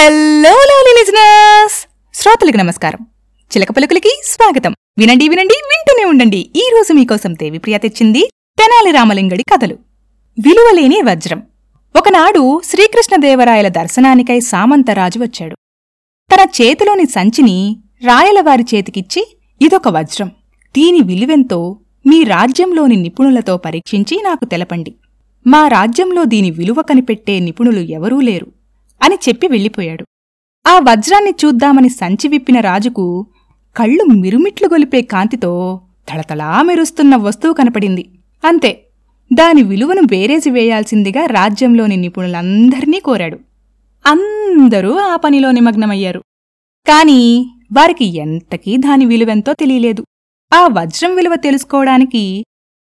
Hello lovely listeners శ్రోతలకు నమస్కారం. చిలక పలుకులకి స్వాగతం. వినండి వినండి వింటూనే ఉండండి. ఈ రోజు మీకోసం దేవిప్రియ తెచ్చింది తెనాలి రామలింగడి కథలు. విలువలేని వజ్రం. ఒకనాడు శ్రీకృష్ణదేవరాయల దర్శనానికై సామంతరాజు వచ్చాడు. తన చేతిలోని సంచిని రాయలవారి చేతికిచ్చి ఇదొక వజ్రం. దీని విలువెంతో మీ రాజ్యంలోని నిపుణులతో పరీక్షించి నాకు తెలపండి. మా రాజ్యంలో దీని విలువ కనిపెట్టే నిపుణులు ఎవరూ లేరు. అని చెప్పి వెళ్ళిపోయాడు. ఆ వజ్రాన్ని చూద్దామని సంచి విప్పిన రాజుకు కళ్ళు మిరుమిట్లు గొలిపే కాంతితో తళతళా మెరుస్తున్న వస్తువు కనపడింది. అంతే దాని విలువను బేరేసి వేయాల్సిందిగా రాజ్యంలోని నిపుణులందరినీ కోరాడు. అందరూ ఆ పనిలో నిమగ్నమయ్యారు. కాని వారికి ఎంతకీ దాని విలువెంతో తెలియలేదు. ఆ వజ్రం విలువ తెలుసుకోవడానికి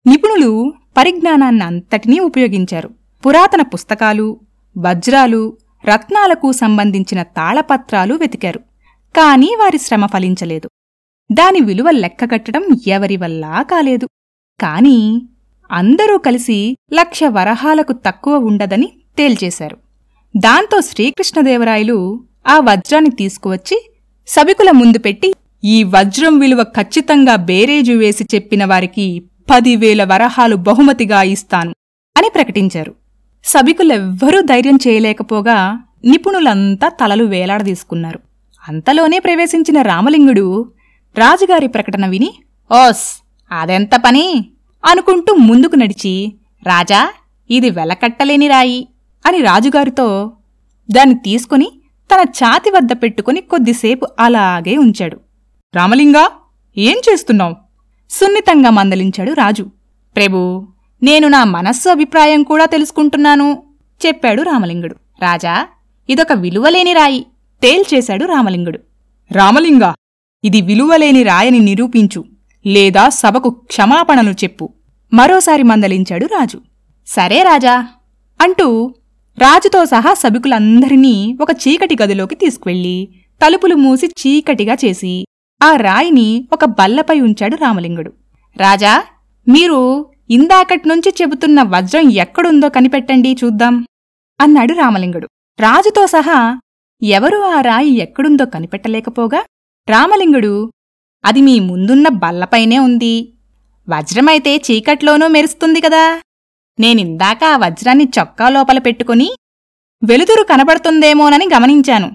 నిపుణులు పరిజ్ఞానాన్నంతటినీ ఉపయోగించారు. పురాతన పుస్తకాలు వజ్రాలు రత్నాలకు సంబంధించిన తాళపత్రాలు వెతికారు. కాని వారి శ్రమ ఫలించలేదు. దాని విలువ లెక్కగట్టడం ఎవరి వల్లా కాలేదు. కాని అందరూ కలిసి లక్ష వరహాలకు తక్కువ ఉండదని తేల్చేశారు. దాంతో శ్రీకృష్ణదేవరాయలు ఆ వజ్రాన్ని తీసుకువచ్చి సభికుల ముందు పెట్టి ఈ వజ్రం విలువ ఖచ్చితంగా బేరేజు వేసి చెప్పిన వారికి పదివేల వరహాలు బహుమతిగా ఇస్తాను అని ప్రకటించారు. సభికులెవ్వరూ ధైర్యం చేయలేకపోగా నిపుణులంతా తలలు వేలాడదీసుకున్నారు. అంతలోనే ప్రవేశించిన రామలింగుడు రాజుగారి ప్రకటన విని ఓస్ అదెంత పని? అనుకుంటూ ముందుకు నడిచి రాజా ఇది వెలకట్టలేని రాయి అని రాజుగారితో దాన్ని తీసుకుని తన ఛాతి వద్ద పెట్టుకుని కొద్దిసేపు అలాగే ఉంచాడు. రామలింగా ఏం చేస్తున్నావు? సున్నితంగా మందలించాడు రాజు. ప్రభూ నేను నా మనస్సు అభిప్రాయం కూడా తెలుసుకుంటున్నాను చెప్పాడు రామలింగుడు. రాజా ఇదొక విలువలేని రాయి తేల్చేశాడు రామలింగుడు. రామలింగా ఇది విలువలేని రాయని నిరూపించు లేదా సభకు క్షమాపణలు చెప్పు మరోసారి మందలించాడు రాజు. సరే రాజా అంటూ రాజుతో సహా సభికులందరినీ ఒక చీకటి గదిలోకి తీసుకువెళ్ళి తలుపులు మూసి చీకటిగా చేసి ఆ రాయిని ఒక బల్లపై ఉంచాడు రామలింగుడు. రాజా మీరు ఇందాకట్నుంచి చెబుతున్న వజ్రం ఎక్కడుందో కనిపెట్టండి చూద్దాం అన్నాడు రామలింగుడు. రాజుతో సహా ఎవరూ ఆ రాయి ఎక్కడుందో కనిపెట్టలేకపోగా రామలింగుడు అది మీ ముందున్న బల్లపైనే ఉంది. వజ్రమైతే చీకట్లోనూ మెరుస్తుంది కదా. నేనిందాక ఆ వజ్రాన్ని చొక్కా లోపల పెట్టుకుని వెలుతురు కనబడుతుందేమోనని గమనించాను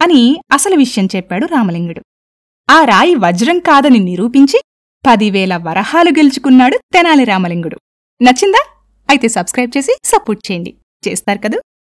అని అసలు విషయం చెప్పాడు రామలింగుడు. ఆ రాయి వజ్రం కాదని నిరూపించి పదివేల వరహాలు గెలుచుకున్నాడు తెనాలి రామలింగుడు. నచ్చిందా? అయితే సబ్స్క్రైబ్ చేసి సపోర్ట్ చేయండి. చేస్తారు కదూ?